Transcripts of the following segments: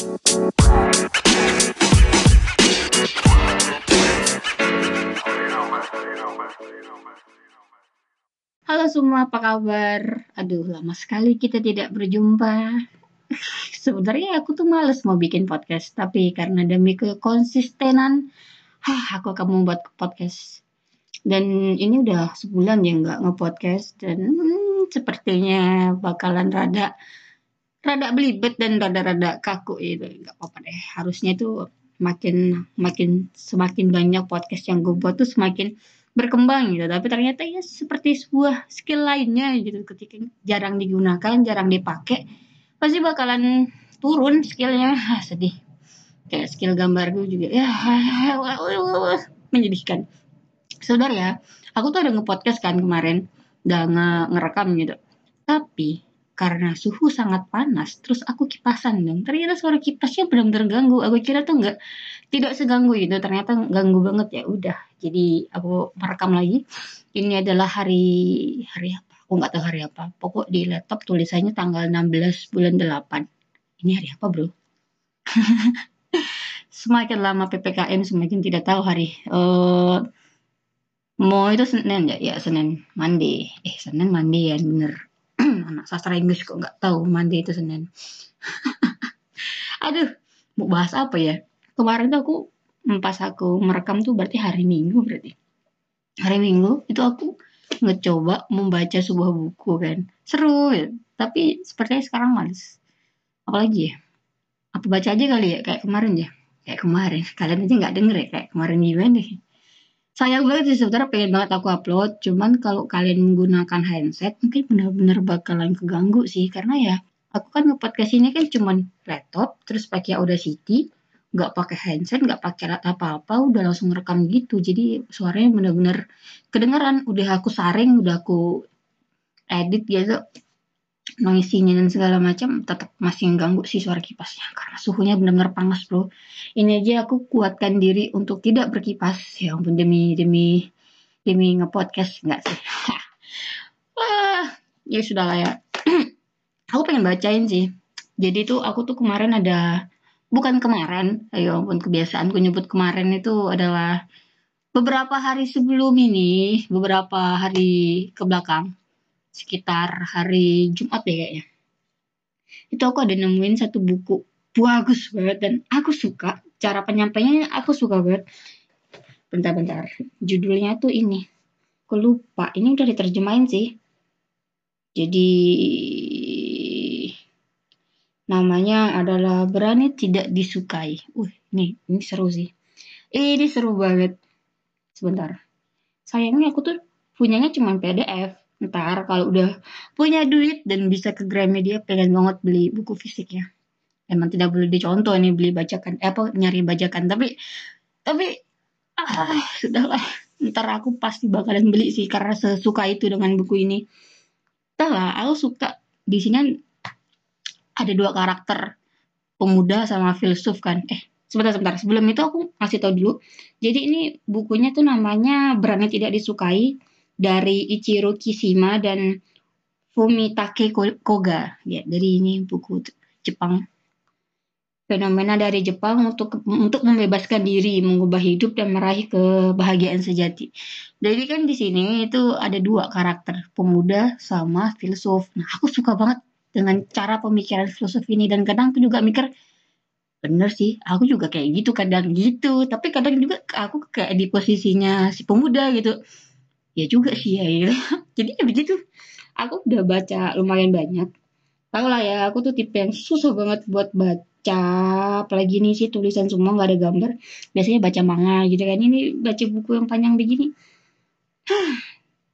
Halo semua, apa kabar? Aduh, lama sekali kita tidak berjumpa. Sebenarnya aku tuh males mau bikin podcast, tapi karena demi kekonsistenan, hah, aku akan membuat podcast. Dan ini udah sebulan ya nggak nge-podcast dan hmm, sepertinya bakalan rada rada belibet dan rada-rada kaku itu nggak apa-apa deh. Harusnya tuh makin makin semakin banyak podcast yang gue buat tuh semakin berkembang gitu. Tapi ternyata ya seperti sebuah skill lainnya gitu. Ketika jarang digunakan jarang dipakai pasti bakalan turun skillnya. Ah, sedih. Kayak skill gambar gue juga. Ya menyedihkan. Saudara ya aku tuh ada nge-podcast kan kemarin. Udah nge ngerekam gitu. Tapi karena suhu sangat panas terus aku kipasan dong. Ternyata suara kipasnya benar-benar ganggu. Aku kira tuh nggak tidak seganggu itu. Ternyata ganggu banget. Ya udah jadi aku merekam lagi. Ini adalah hari hari apa? Aku nggak tahu hari apa. Pokok di laptop tulisannya tanggal 16 bulan 8 ini hari apa bro? Semakin lama ppkm semakin tidak tahu hari. Uh, mau itu senin ya? Ya senin. Mandi. Eh senin mandi ya bener anak sastra Inggris kok nggak tahu mandi itu Senin. Aduh, mau bahas apa ya? Kemarin tuh aku pas aku merekam tuh berarti hari Minggu berarti. Hari Minggu itu aku ngecoba membaca sebuah buku kan. Seru ya, tapi sepertinya sekarang males. Apalagi ya? Apa baca aja kali ya kayak kemarin ya? Kayak kemarin. Kalian aja nggak denger ya kayak kemarin gimana deh sayang banget sih saudara pengen banget aku upload. Cuman kalau kalian menggunakan handset mungkin benar-benar bakalan keganggu sih. Karena ya aku kan nge-podcast ini kan cuman laptop terus pakai Audacity nggak pakai handset nggak pakai alat apa-apa udah langsung rekam gitu. Jadi suaranya benar-benar kedengeran. Udah aku saring udah aku edit gitu noisinya dan segala macam tetap masih mengganggu sih suara kipasnya. Karena suhunya benar-benar panas bro. Ini aja aku kuatkan diri untuk tidak berkipas. Ya ampun demi demi demi ngepodcast enggak sih. Wah ya sudah lah ya. Aku pengen bacain sih. Jadi tuh aku tuh kemarin ada bukan kemarin ayo ampun kebiasaanku nyebut kemarin itu adalah beberapa hari sebelum ini beberapa hari ke belakang sekitar hari Jumat ya kayaknya. Itu aku ada nemuin satu buku bagus banget dan aku suka cara penyampainya aku suka banget. Bentar-bentar, judulnya tuh ini. Aku lupa, ini udah diterjemahin sih. Jadi namanya adalah berani tidak disukai. Uh, ini ini seru sih. Ini seru banget. Sebentar. Sayangnya aku tuh punyanya cuma PDF ntar kalau udah punya duit dan bisa ke Gramedia pengen banget beli buku fisik ya. Emang tidak boleh dicontoh nih beli bacakan eh, apa nyari bacakan tapi tapi ah, sudahlah. Ntar aku pasti bakalan beli sih karena sesuka itu dengan buku ini. Lah aku suka. Di sini ada dua karakter pemuda sama filsuf kan. Eh sebentar sebentar. Sebelum itu aku kasih tau dulu. Jadi ini bukunya tuh namanya berani tidak disukai dari Ichiro Kishima dan Fumitake Koga ya dari ini buku Jepang fenomena dari Jepang untuk untuk membebaskan diri, mengubah hidup dan meraih kebahagiaan sejati. Jadi kan di sini itu ada dua karakter, pemuda sama filsuf. Nah, aku suka banget dengan cara pemikiran filsuf ini dan kadang aku juga mikir bener sih, aku juga kayak gitu kadang gitu, tapi kadang juga aku kayak di posisinya si pemuda gitu ya juga sih ya, ya. jadi ya begitu. Aku udah baca lumayan banyak. Tau lah ya aku tuh tipe yang susah banget buat baca. Apalagi ini sih tulisan semua nggak ada gambar. Biasanya baca manga gitu kan. Ini baca buku yang panjang begini.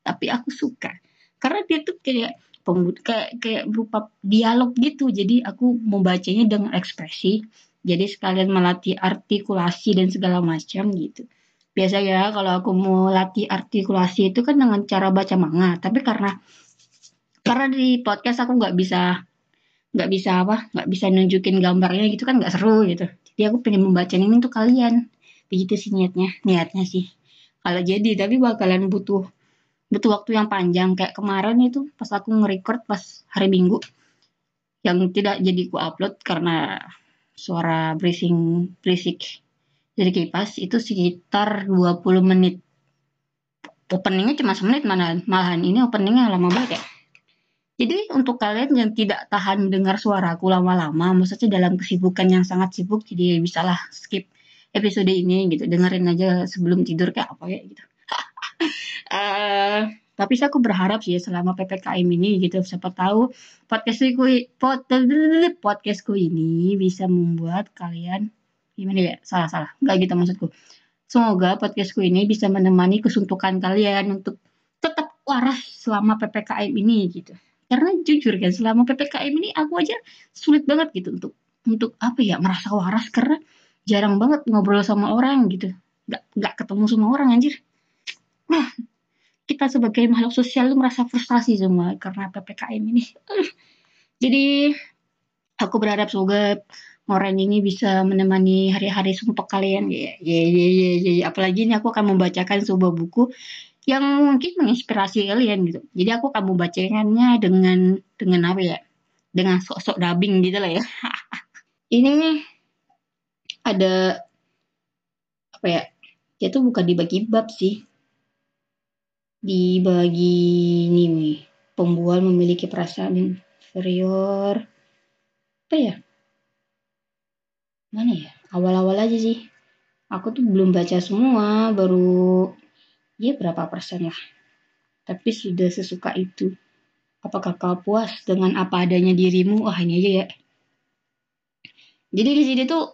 Tapi aku suka. Karena dia tuh kayak pemuda kayak kayak berupa dialog gitu. Jadi aku membacanya dengan ekspresi. Jadi sekalian melatih artikulasi dan segala macam gitu biasa ya kalau aku mau latih artikulasi itu kan dengan cara baca manga. Tapi karena karena di podcast aku nggak bisa nggak bisa apa nggak bisa nunjukin gambarnya gitu kan nggak seru gitu. Jadi aku pengen membaca ini untuk kalian. Begitu sih niatnya niatnya sih. Kalau jadi tapi bakalan butuh butuh waktu yang panjang. Kayak kemarin itu pas aku nge-record pas hari minggu yang tidak jadi ku upload karena suara berising berisik dari kipas itu sekitar 20 menit. Openingnya cuma semenit mana malahan. Ini openingnya lama banget ya. Jadi untuk kalian yang tidak tahan dengar suaraku lama-lama maksudnya dalam kesibukan yang sangat sibuk jadi bisalah skip episode ini gitu. Dengerin aja sebelum tidur kayak apa ya gitu. Uh, tapi sih aku berharap sih selama ppkm ini gitu siapa tahu podcastku pod, podcastku ini bisa membuat kalian gimana ya? Salah salah. Nggak gitu maksudku. Semoga podcastku ini bisa menemani kesuntukan kalian untuk tetap waras selama ppkm ini gitu. Karena jujur kan selama ppkm ini aku aja sulit banget gitu untuk untuk apa ya merasa waras. Karena jarang banget ngobrol sama orang gitu. Nggak nggak ketemu sama orang anjir. Nah kita sebagai makhluk sosial itu merasa frustasi semua karena PPKM ini. Jadi aku berharap semoga Moren ini bisa menemani hari-hari sumpah kalian ya. Ya, ya, ya, ya, ya. Apalagi ini aku akan membacakan sebuah buku yang mungkin menginspirasi kalian gitu. Jadi aku akan membacakannya dengan dengan apa ya? Dengan sok-sok dubbing gitu lah ya. ini ada apa ya? Dia tuh bukan dibagi bab sih dibagi ini nih pembual memiliki perasaan inferior apa ya mana ya? Awal-awal aja sih. Aku tuh belum baca semua baru ya berapa persen lah. Tapi sudah sesuka itu. Apakah kau puas dengan apa adanya dirimu? Wah ini aja ya. Jadi di sini tuh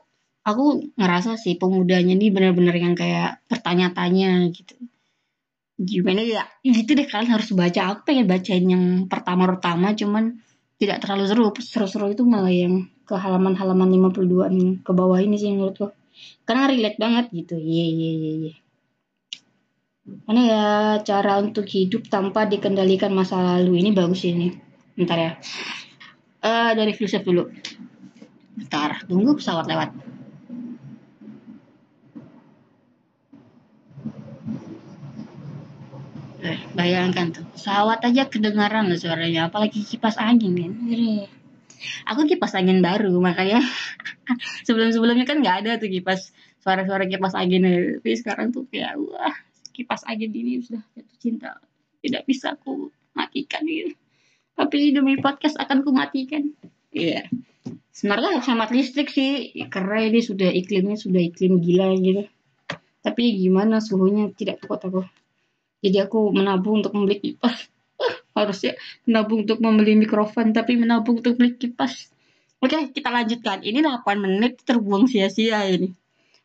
aku ngerasa sih pemudanya ini benar-benar yang kayak bertanya-tanya gitu. Gimana ya? Gitu deh kalian harus baca. Aku pengen bacain yang pertama-pertama cuman tidak terlalu seru. Seru-seru itu malah yang ke halaman-halaman 52 nih ke bawah ini sih menurutku karena relate banget gitu. Ye ye ye ye. Karena ya cara untuk hidup tanpa dikendalikan masa lalu. Ini bagus ini. Bentar ya. Uh, dari filsuf dulu. Bentar tunggu pesawat lewat. Eh, bayangkan tuh, pesawat aja kedengaran loh suaranya, apalagi kipas angin kan. Aku kipas angin baru, makanya sebelum-sebelumnya kan nggak ada tuh kipas suara-suara kipas angin. Tapi sekarang tuh kayak wah, kipas angin ini sudah jatuh cinta. Tidak bisa aku matikan gitu. Tapi demi podcast akan ku matikan. Iya. Yeah. Sebenarnya hemat listrik sih, karena ini sudah iklimnya sudah iklim gila gitu. Tapi gimana suhunya tidak kuat aku jadi aku menabung untuk membeli kipas harusnya menabung untuk membeli mikrofon tapi menabung untuk beli kipas. Oke kita lanjutkan. Ini 8 menit terbuang sia-sia ini.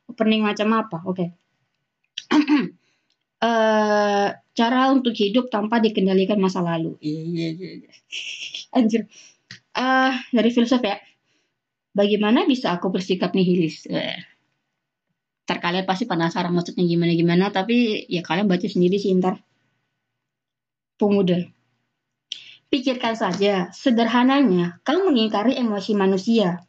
Opening macam apa? Oke. Uh, cara untuk hidup tanpa dikendalikan masa lalu. Iya iya iya, iya. anjir. Uh, dari filsuf ya. Bagaimana bisa aku bersikap nihilis? Uh ntar kalian pasti penasaran maksudnya gimana gimana tapi ya kalian baca sendiri sih ntar. Pemuda pikirkan saja sederhananya kau mengingkari emosi manusia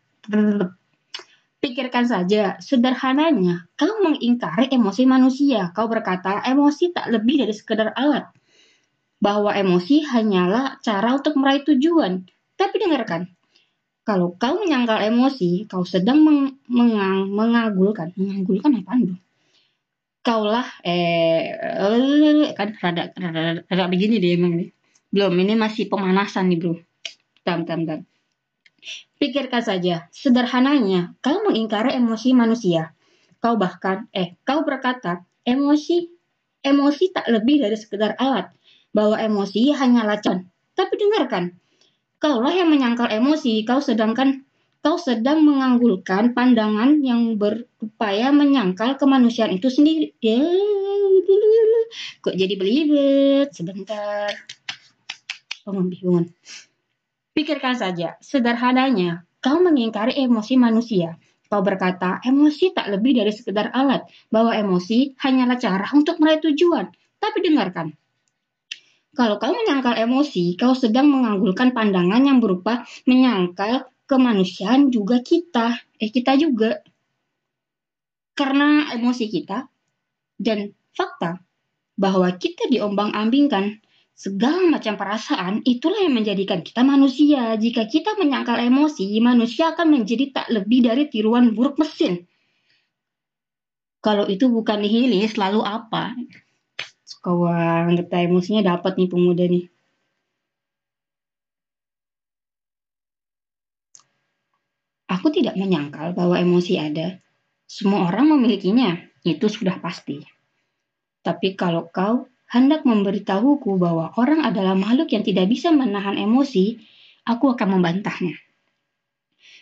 pikirkan saja sederhananya kau mengingkari emosi manusia kau berkata emosi tak lebih dari sekedar alat bahwa emosi hanyalah cara untuk meraih tujuan tapi dengarkan kalau kau menyangkal emosi, kau sedang meng mengang mengagulkan. Mengagulkan apa dong? Kaulah eh kan rada, rada, rada begini deh emang nih. Belum, ini masih pemanasan nih bro. Tam, tam, tam. Pikirkan saja, sederhananya, kau mengingkari emosi manusia. Kau bahkan, eh, kau berkata, emosi, emosi tak lebih dari sekedar alat. Bahwa emosi hanyalah can. Tapi dengarkan, Kaulah yang menyangkal emosi, kau sedangkan kau sedang menganggulkan pandangan yang berupaya menyangkal kemanusiaan itu sendiri. Ya, kok jadi belibet? Sebentar. Bangun. Pikirkan saja, sederhananya, kau mengingkari emosi manusia. Kau berkata, emosi tak lebih dari sekedar alat, bahwa emosi hanyalah cara untuk meraih tujuan. Tapi dengarkan, kalau kau menyangkal emosi, kau sedang menganggulkan pandangan yang berupa menyangkal kemanusiaan juga kita. Eh, kita juga. Karena emosi kita dan fakta bahwa kita diombang-ambingkan Segala macam perasaan itulah yang menjadikan kita manusia. Jika kita menyangkal emosi, manusia akan menjadi tak lebih dari tiruan buruk mesin. Kalau itu bukan nihilis, lalu apa? Suka banget emosinya dapat nih pemuda nih. Aku tidak menyangkal bahwa emosi ada. Semua orang memilikinya, itu sudah pasti. Tapi kalau kau hendak memberitahuku bahwa orang adalah makhluk yang tidak bisa menahan emosi, aku akan membantahnya.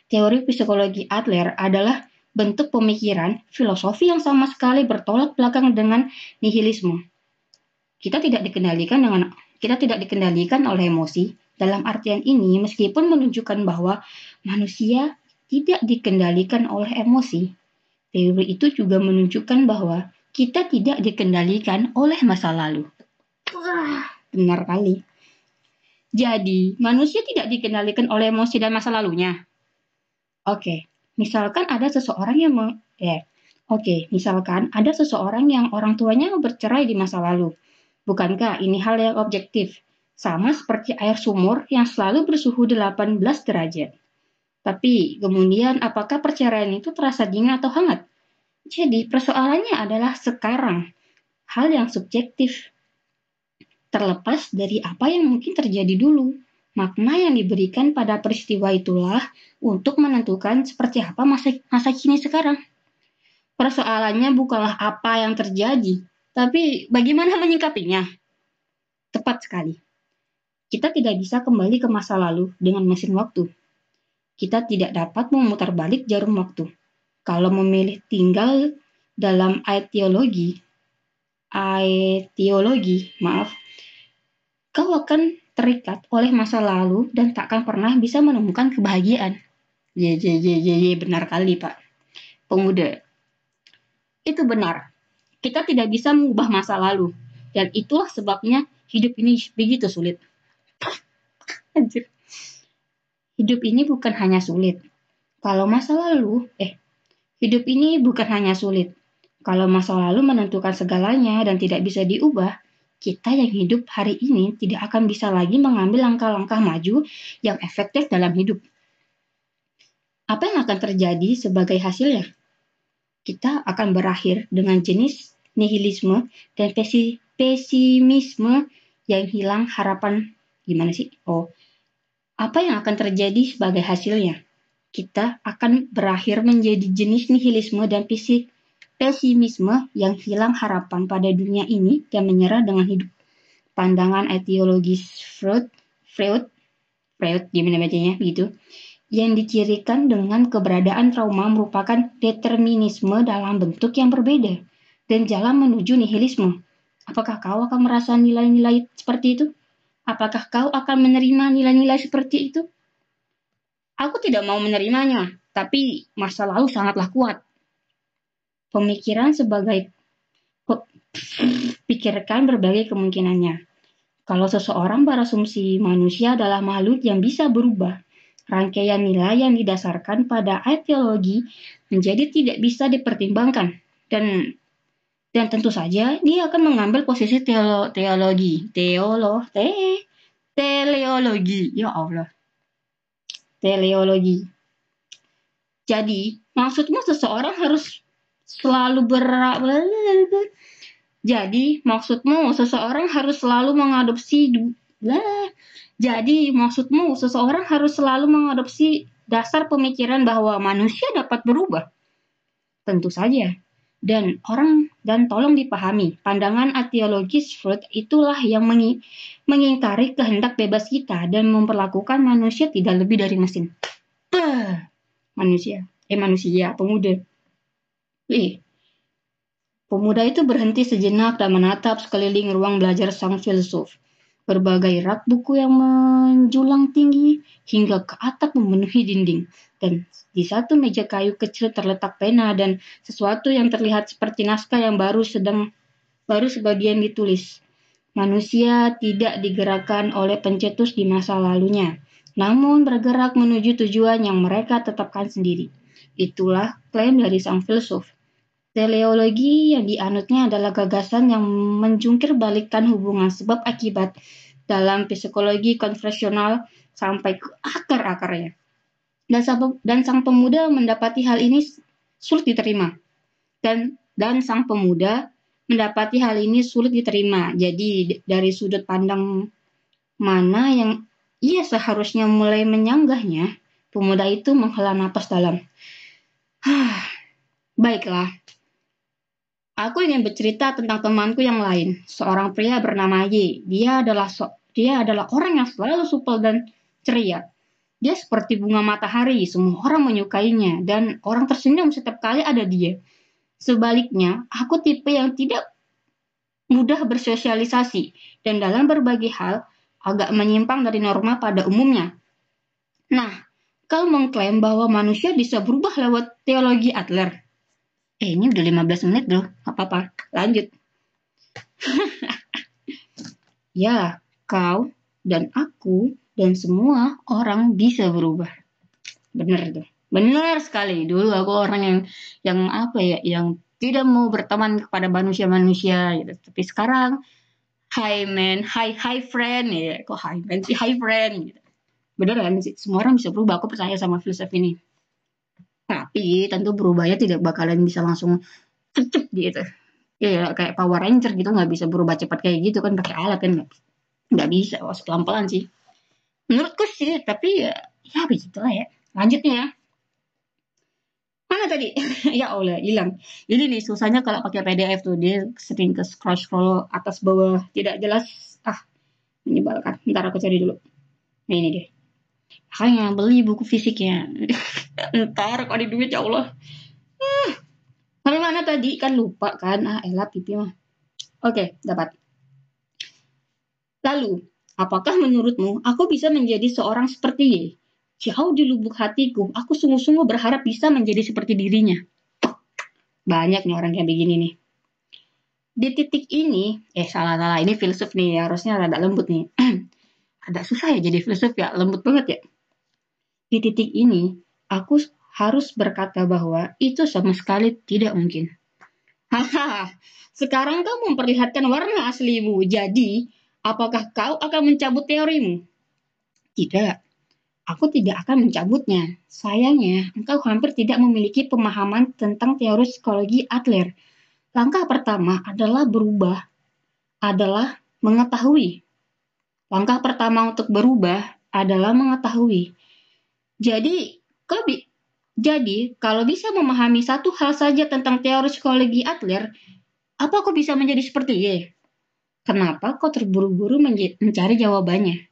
Teori psikologi Adler adalah bentuk pemikiran filosofi yang sama sekali bertolak belakang dengan nihilisme. Kita tidak dikendalikan dengan kita tidak dikendalikan oleh emosi. Dalam artian ini, meskipun menunjukkan bahwa manusia tidak dikendalikan oleh emosi, teori itu juga menunjukkan bahwa kita tidak dikendalikan oleh masa lalu. Wah, benar kali. Jadi, manusia tidak dikendalikan oleh emosi dan masa lalunya. Oke, misalkan ada seseorang yang ya. Oke, misalkan ada seseorang yang orang tuanya bercerai di masa lalu. Bukankah ini hal yang objektif? Sama seperti air sumur yang selalu bersuhu 18 derajat. Tapi kemudian apakah perceraian itu terasa dingin atau hangat? Jadi persoalannya adalah sekarang, hal yang subjektif. Terlepas dari apa yang mungkin terjadi dulu, makna yang diberikan pada peristiwa itulah untuk menentukan seperti apa masa, masa kini sekarang. Persoalannya bukanlah apa yang terjadi, tapi bagaimana menyingkapinya. Tepat sekali. Kita tidak bisa kembali ke masa lalu dengan mesin waktu. Kita tidak dapat memutar balik jarum waktu kalau memilih tinggal dalam etiologi, etiologi, maaf, kau akan terikat oleh masa lalu dan tak akan pernah bisa menemukan kebahagiaan. Ye, ye, ye, ye, ye, benar kali, Pak. Pemuda. Itu benar. Kita tidak bisa mengubah masa lalu. Dan itulah sebabnya hidup ini begitu sulit. Hidup ini bukan hanya sulit. Kalau masa lalu, eh, Hidup ini bukan hanya sulit. Kalau masa lalu menentukan segalanya dan tidak bisa diubah, kita yang hidup hari ini tidak akan bisa lagi mengambil langkah-langkah maju yang efektif dalam hidup. Apa yang akan terjadi sebagai hasilnya? Kita akan berakhir dengan jenis nihilisme dan pesimisme yang hilang harapan gimana sih? Oh, apa yang akan terjadi sebagai hasilnya? Kita akan berakhir menjadi jenis nihilisme dan pesimisme yang hilang harapan pada dunia ini dan menyerah dengan hidup. Pandangan etiologis Freud, Freud, Freud gimana bacanya gitu, yang dicirikan dengan keberadaan trauma merupakan determinisme dalam bentuk yang berbeda dan jalan menuju nihilisme. Apakah kau akan merasa nilai-nilai seperti itu? Apakah kau akan menerima nilai-nilai seperti itu? Aku tidak mau menerimanya, tapi masa lalu sangatlah kuat. Pemikiran sebagai pikirkan berbagai kemungkinannya. Kalau seseorang berasumsi manusia adalah makhluk yang bisa berubah, rangkaian nilai yang didasarkan pada ideologi menjadi tidak bisa dipertimbangkan dan dan tentu saja dia akan mengambil posisi teolo, teologi teolo te teleologi ya Allah teleologi. Jadi, maksudmu seseorang harus selalu berak. Jadi, maksudmu seseorang harus selalu mengadopsi Jadi, maksudmu seseorang harus selalu mengadopsi dasar pemikiran bahwa manusia dapat berubah. Tentu saja. Dan orang dan tolong dipahami, pandangan etiologis Freud itulah yang mengingkari kehendak bebas kita dan memperlakukan manusia tidak lebih dari mesin. Puh, manusia, eh manusia, pemuda. Eh, pemuda itu berhenti sejenak dan menatap sekeliling ruang belajar sang filsuf. Berbagai rak buku yang menjulang tinggi hingga ke atap memenuhi dinding. Dan di satu meja kayu kecil terletak pena dan sesuatu yang terlihat seperti naskah yang baru sedang baru sebagian ditulis. Manusia tidak digerakkan oleh pencetus di masa lalunya, namun bergerak menuju tujuan yang mereka tetapkan sendiri. Itulah klaim dari sang filsuf. Teleologi yang dianutnya adalah gagasan yang menjungkir balikkan hubungan sebab akibat dalam psikologi konvensional sampai ke akar-akarnya. Dan sang, dan sang pemuda mendapati hal ini sulit diterima. Dan dan sang pemuda mendapati hal ini sulit diterima. Jadi dari sudut pandang mana yang ia seharusnya mulai menyanggahnya, pemuda itu menghela napas dalam. Baiklah, Aku ingin bercerita tentang temanku yang lain, seorang pria bernama Y. Dia adalah so dia adalah orang yang selalu supel dan ceria. Dia seperti bunga matahari, semua orang menyukainya dan orang tersenyum setiap kali ada dia. Sebaliknya, aku tipe yang tidak mudah bersosialisasi dan dalam berbagai hal agak menyimpang dari norma pada umumnya. Nah, kau mengklaim bahwa manusia bisa berubah lewat teologi Adler. Eh, ini udah 15 menit bro. Apa-apa. Lanjut. ya, kau dan aku dan semua orang bisa berubah. Bener tuh. Benar sekali. Dulu aku orang yang yang apa ya, yang tidak mau berteman kepada manusia-manusia gitu. Tapi sekarang hi man, hi hi friend ya. Kok hi man sih hi friend gitu. Beneran sih, semua orang bisa berubah. Aku percaya sama filsafat ini. Tapi tentu berubahnya tidak bakalan bisa langsung cepet gitu. Ya kayak Power Ranger gitu nggak bisa berubah cepat kayak gitu kan pakai alat kan nggak bisa. Wah pelan-pelan sih. Menurutku sih, tapi ya, ya begitulah ya. Lanjutnya ya. Mana tadi? ya Allah, hilang. Jadi nih susahnya kalau pakai PDF tuh dia sering ke scroll scroll atas bawah tidak jelas. Ah, menyebalkan. Ntar aku cari dulu. Nah ini deh. Makanya beli buku fisiknya. Ntar kalau ada duit ya Allah. Hmm. Mana tadi? Kan lupa kan. Ah elah pipi mah. Oke, dapat. Lalu, apakah menurutmu aku bisa menjadi seorang seperti Y? Jauh di lubuk hatiku, aku sungguh-sungguh berharap bisa menjadi seperti dirinya. Banyak nih orang kayak begini nih. Di titik ini, eh salah-salah, ini filsuf nih, harusnya rada lembut nih. Agak susah ya jadi filsuf ya, lembut banget ya. Di titik ini, aku harus berkata bahwa itu sama sekali tidak mungkin. Hahaha, sekarang kau memperlihatkan warna aslimu. Jadi, apakah kau akan mencabut teorimu? Tidak, aku tidak akan mencabutnya. Sayangnya, engkau hampir tidak memiliki pemahaman tentang teori psikologi Adler. Langkah pertama adalah berubah, adalah mengetahui. Langkah pertama untuk berubah adalah mengetahui. Jadi, kau bi jadi, kalau bisa memahami satu hal saja tentang teori psikologi Adler, apa kau bisa menjadi seperti Y? Kenapa kau terburu-buru mencari jawabannya?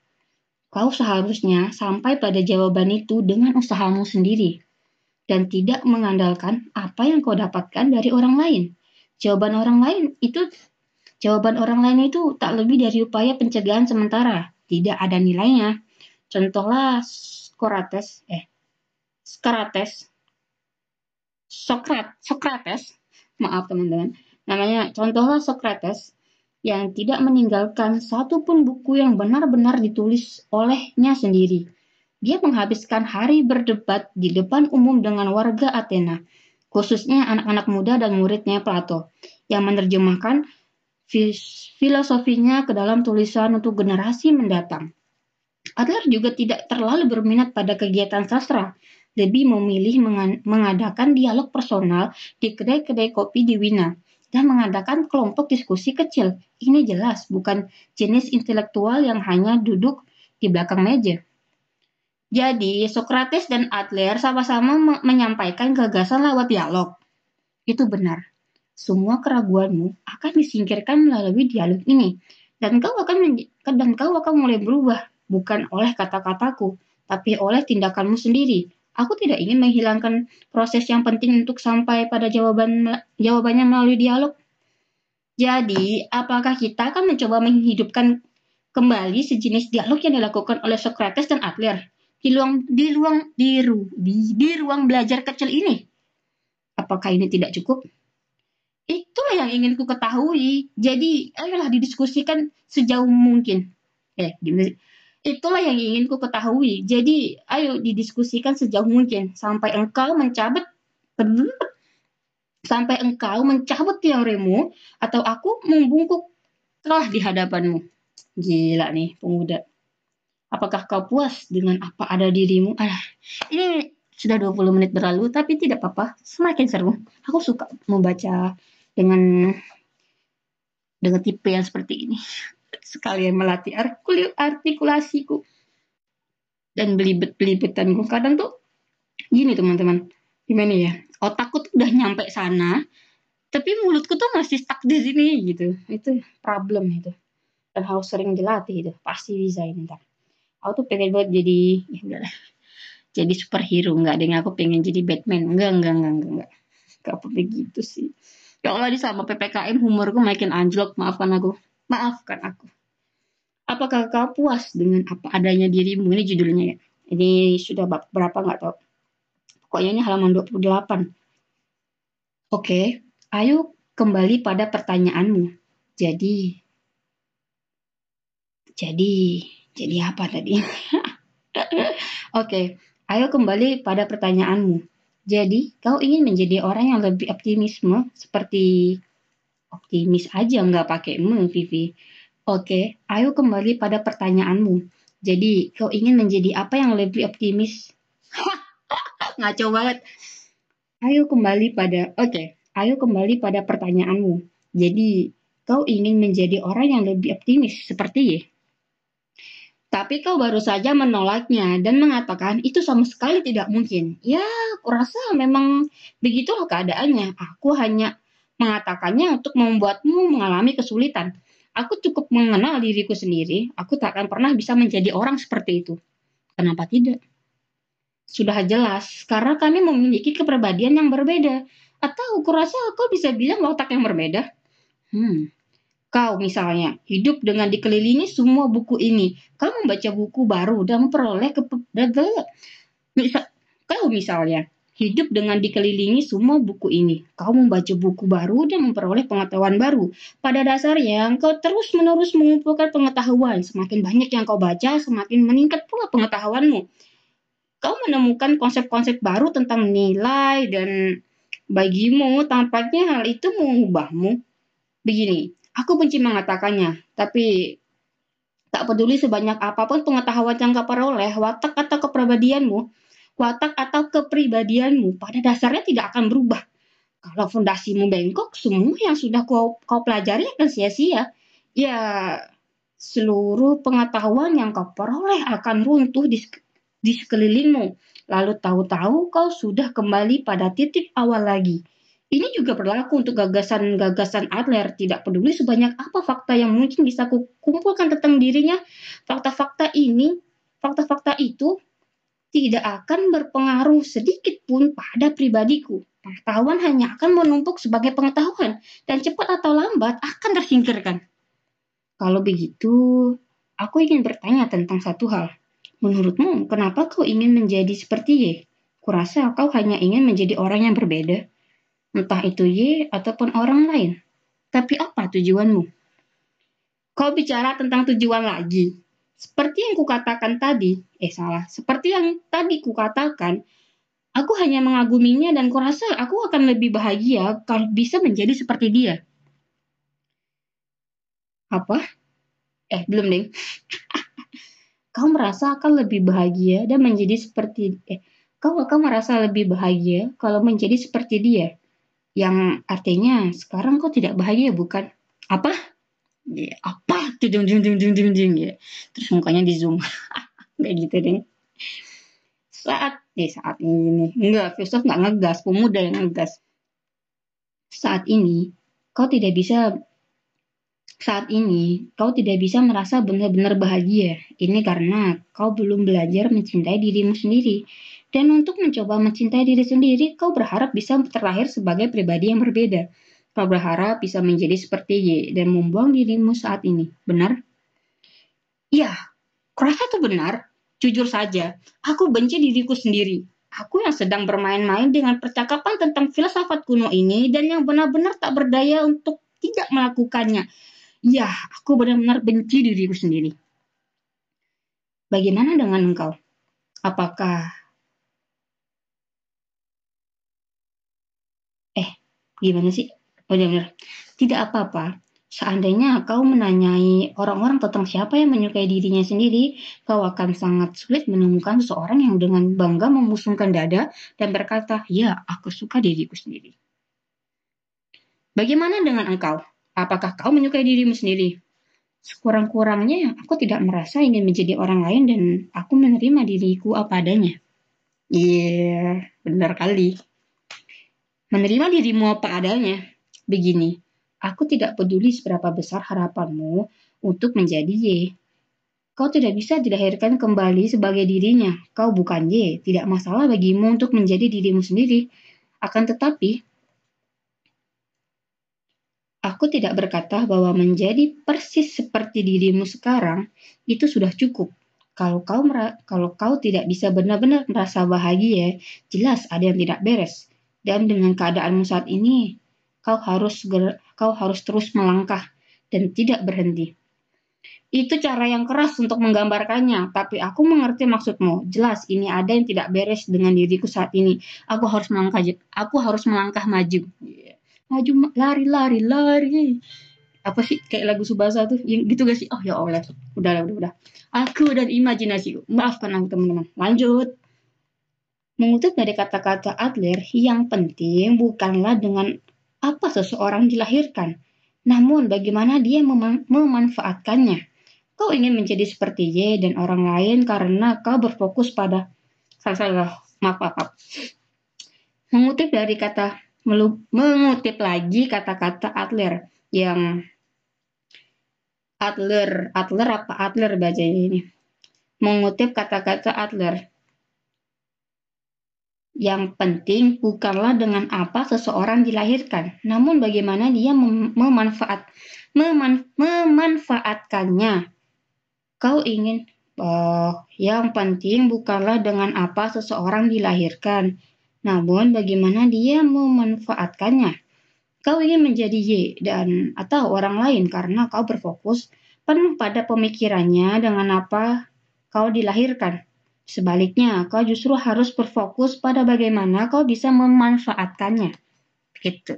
Kau seharusnya sampai pada jawaban itu dengan usahamu sendiri dan tidak mengandalkan apa yang kau dapatkan dari orang lain. Jawaban orang lain itu jawaban orang lain itu tak lebih dari upaya pencegahan sementara, tidak ada nilainya. Contohlah Socrates, eh, Socrates, Sokrat, Socrates, maaf teman-teman, namanya contohlah Socrates yang tidak meninggalkan satu pun buku yang benar-benar ditulis olehnya sendiri. Dia menghabiskan hari berdebat di depan umum dengan warga Athena, khususnya anak-anak muda dan muridnya Plato, yang menerjemahkan filosofinya ke dalam tulisan untuk generasi mendatang. Adler juga tidak terlalu berminat pada kegiatan sastra, lebih memilih mengadakan dialog personal di kedai-kedai kopi di Wina dan mengadakan kelompok diskusi kecil. Ini jelas bukan jenis intelektual yang hanya duduk di belakang meja. Jadi, Socrates dan Adler sama-sama menyampaikan gagasan lewat dialog. Itu benar. Semua keraguanmu akan disingkirkan melalui dialog ini, dan kau akan dan kau akan mulai berubah bukan oleh kata-kataku, tapi oleh tindakanmu sendiri. Aku tidak ingin menghilangkan proses yang penting untuk sampai pada jawaban jawabannya melalui dialog. Jadi, apakah kita akan mencoba menghidupkan kembali sejenis dialog yang dilakukan oleh Socrates dan Adler di ruang di ruang di, ru, di, di ruang belajar kecil ini? Apakah ini tidak cukup? Itulah yang ingin ku ketahui. Jadi, ayolah didiskusikan sejauh mungkin. Eh, gimana sih? Itulah yang ingin ku ketahui. Jadi, ayo didiskusikan sejauh mungkin sampai engkau mencabut sampai engkau mencabut teorimu atau aku membungkuk telah di hadapanmu. Gila nih, pemuda. Apakah kau puas dengan apa ada dirimu? Ah, ini sudah 20 menit berlalu, tapi tidak apa-apa. Semakin seru. Aku suka membaca dengan dengan tipe yang seperti ini. Sekalian melatih artikulasiku dan belibet-belibetanku. Kadang tuh gini teman-teman. Gimana ya? Otakku tuh udah nyampe sana, tapi mulutku tuh masih stuck di sini gitu. Itu problem itu. Dan harus sering dilatih itu. Pasti bisa ini ntar. Aku tuh pengen buat jadi ya udahlah jadi superhero nggak dengan aku pengen jadi Batman enggak enggak enggak enggak enggak enggak apa begitu sih ya Allah di selama ppkm humorku makin anjlok maafkan aku maafkan aku. Apakah kau puas dengan apa adanya dirimu? Ini judulnya ya. Ini sudah berapa nggak tahu. Pokoknya ini halaman 28 oke ayo kembali pada pertanyaanmu. Jadi jadi jadi apa tadi? Oke, Ayo kembali pada pertanyaanmu. Jadi, kau ingin menjadi orang yang lebih optimisme seperti optimis aja nggak pakai me, Vivi. Oke, ayo kembali pada pertanyaanmu. Jadi, kau ingin menjadi apa yang lebih optimis? Ngaco banget. Ayo kembali pada, oke, ayo kembali pada pertanyaanmu. Jadi, kau ingin menjadi orang yang lebih optimis seperti ya? Tapi kau baru saja menolaknya dan mengatakan itu sama sekali tidak mungkin. Ya, aku rasa memang begitulah keadaannya. Aku hanya mengatakannya untuk membuatmu mengalami kesulitan. Aku cukup mengenal diriku sendiri. Aku tak akan pernah bisa menjadi orang seperti itu. Kenapa tidak? Sudah jelas, karena kami memiliki kepribadian yang berbeda. Atau aku rasa kau bisa bilang watak yang berbeda. Hmm, Kau misalnya hidup dengan dikelilingi semua buku ini. Kau membaca buku baru dan memperoleh ke kau misalnya hidup dengan dikelilingi semua buku ini. Kau membaca buku baru dan memperoleh pengetahuan baru. Pada dasarnya, kau terus-menerus mengumpulkan pengetahuan. Semakin banyak yang kau baca, semakin meningkat pula pengetahuanmu. Kau menemukan konsep-konsep baru tentang nilai dan bagimu tampaknya hal itu mengubahmu. Begini, Aku benci mengatakannya, tapi tak peduli sebanyak apa pun pengetahuan yang kau peroleh, watak atau kepribadianmu, watak atau kepribadianmu pada dasarnya tidak akan berubah. Kalau fondasimu bengkok, semua yang sudah kau, kau pelajari akan sia-sia. Ya, seluruh pengetahuan yang kau peroleh akan runtuh di, di sekelilingmu. Lalu tahu-tahu kau sudah kembali pada titik awal lagi. Ini juga berlaku untuk gagasan-gagasan Adler. Tidak peduli sebanyak apa fakta yang mungkin bisa kumpulkan tentang dirinya, fakta-fakta ini, fakta-fakta itu tidak akan berpengaruh sedikit pun pada pribadiku. Pengetahuan hanya akan menumpuk sebagai pengetahuan dan cepat atau lambat akan tersingkirkan. Kalau begitu, aku ingin bertanya tentang satu hal. Menurutmu, kenapa kau ingin menjadi seperti Y? Kurasa kau hanya ingin menjadi orang yang berbeda entah itu Y ataupun orang lain. Tapi apa tujuanmu? Kau bicara tentang tujuan lagi. Seperti yang kukatakan tadi, eh salah, seperti yang tadi kukatakan, aku hanya mengaguminya dan kurasa aku akan lebih bahagia kalau bisa menjadi seperti dia. Apa? Eh, belum deh. kau merasa akan lebih bahagia dan menjadi seperti eh kau akan merasa lebih bahagia kalau menjadi seperti dia yang artinya sekarang kok tidak bahagia bukan apa ya, apa? Jeng jeng jeng jeng jeng jeng ya. Terus mukanya di zoom. Kayak gitu deh. Saat eh saat ini. Enggak filsuf nggak ngegas. Pemuda yang ngegas. Saat ini kau tidak bisa saat ini kau tidak bisa merasa benar-benar bahagia. Ini karena kau belum belajar mencintai dirimu sendiri. Dan untuk mencoba mencintai diri sendiri, kau berharap bisa terlahir sebagai pribadi yang berbeda. Kau berharap bisa menjadi seperti Y dan membuang dirimu saat ini. Benar? Iya, kurasa itu benar. Jujur saja, aku benci diriku sendiri. Aku yang sedang bermain-main dengan percakapan tentang filsafat kuno ini dan yang benar-benar tak berdaya untuk tidak melakukannya. Ya, aku benar-benar benci diriku sendiri. Bagaimana dengan engkau? Apakah Gimana sih? Oh, benar. Tidak apa-apa. Seandainya kau menanyai orang-orang tentang siapa yang menyukai dirinya sendiri, kau akan sangat sulit menemukan seseorang yang dengan bangga memusungkan dada dan berkata, "Ya, aku suka diriku sendiri." Bagaimana dengan engkau? Apakah kau menyukai dirimu sendiri? Sekurang-kurangnya, aku tidak merasa ingin menjadi orang lain dan aku menerima diriku apa adanya. Iya, yeah, benar kali. Menerima dirimu apa adanya. Begini, Aku tidak peduli seberapa besar harapanmu untuk menjadi Y. Kau tidak bisa dilahirkan kembali sebagai dirinya. Kau bukan Y. Tidak masalah bagimu untuk menjadi dirimu sendiri. Akan tetapi, aku tidak berkata bahwa menjadi persis seperti dirimu sekarang itu sudah cukup. Kalau kau kalau kau tidak bisa benar-benar merasa bahagia, jelas ada yang tidak beres. Dan dengan keadaanmu saat ini, kau harus kau harus terus melangkah dan tidak berhenti. Itu cara yang keras untuk menggambarkannya, tapi aku mengerti maksudmu. Jelas ini ada yang tidak beres dengan diriku saat ini. Aku harus melangkah, aku harus melangkah maju. Maju, lari, lari, lari. Apa sih kayak lagu Subasa tuh? Yang gitu gak sih? Oh ya Allah, udah, udah, udah. Aku dan imajinasi. Maafkan aku teman-teman. Lanjut. Mengutip dari kata-kata Adler, yang penting bukanlah dengan apa seseorang dilahirkan, namun bagaimana dia mem memanfaatkannya. Kau ingin menjadi seperti Y dan orang lain karena kau berfokus pada salah salah maaf, maaf. Mengutip dari kata mengutip lagi kata-kata Adler yang Adler Adler apa? Adler bacanya ini. Mengutip kata-kata Adler yang penting bukanlah dengan apa seseorang dilahirkan, namun bagaimana dia mem memanfaat meman memanfaatkannya. Kau ingin oh, yang penting bukanlah dengan apa seseorang dilahirkan, namun bagaimana dia memanfaatkannya. Kau ingin menjadi Y dan atau orang lain karena kau berfokus penuh pada pemikirannya dengan apa kau dilahirkan. Sebaliknya, kau justru harus berfokus pada bagaimana kau bisa memanfaatkannya. Gitu.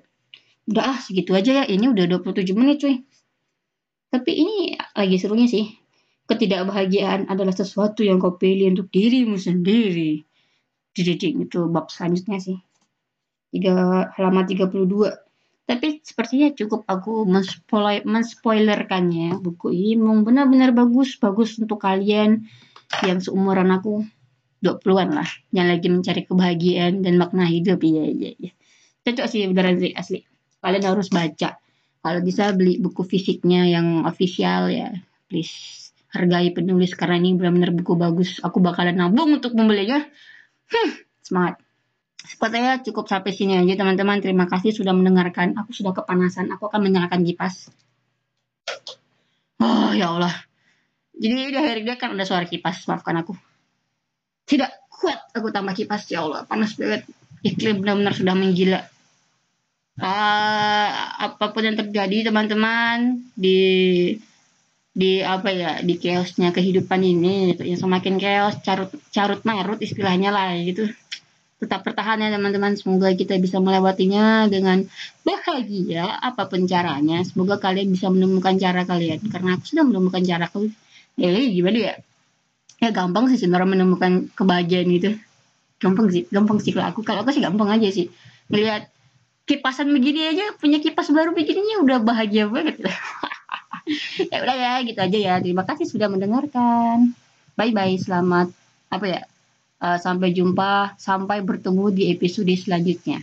Udah ah, segitu aja ya. Ini udah 27 menit cuy. Tapi ini lagi serunya sih. Ketidakbahagiaan adalah sesuatu yang kau pilih untuk dirimu sendiri. Jadi itu bab selanjutnya sih. Tiga, halaman 32. Tapi sepertinya cukup aku menspoilerkannya. Buku ini memang benar-benar bagus. Bagus untuk kalian yang seumuran aku 20-an lah yang lagi mencari kebahagiaan dan makna hidup iya iya iya cocok sih beneran sih asli kalian harus baca kalau bisa beli buku fisiknya yang official ya please hargai penulis karena ini benar-benar buku bagus aku bakalan nabung untuk membelinya hmm, semangat Sepertinya cukup sampai sini aja teman-teman. Terima kasih sudah mendengarkan. Aku sudah kepanasan. Aku akan menyalakan kipas. Oh ya Allah. Jadi di akhir dia kan ada suara kipas, maafkan aku. Tidak kuat aku tambah kipas, ya Allah, panas banget. Iklim benar-benar sudah menggila. Uh, apa pun yang terjadi teman-teman di di apa ya di chaosnya kehidupan ini yang semakin chaos carut carut marut istilahnya lah gitu tetap bertahan ya teman-teman semoga kita bisa melewatinya dengan bahagia apa pun caranya semoga kalian bisa menemukan cara kalian karena aku sudah menemukan cara ya gimana ya? Ya gampang sih sebenarnya menemukan kebahagiaan itu. Gampang sih gampang sih kalau aku. Kalau aku sih gampang aja sih. Melihat kipasan begini aja punya kipas baru begini udah bahagia banget. Ya udah ya gitu aja ya. Terima kasih sudah mendengarkan. Bye bye selamat apa ya uh, sampai jumpa sampai bertemu di episode selanjutnya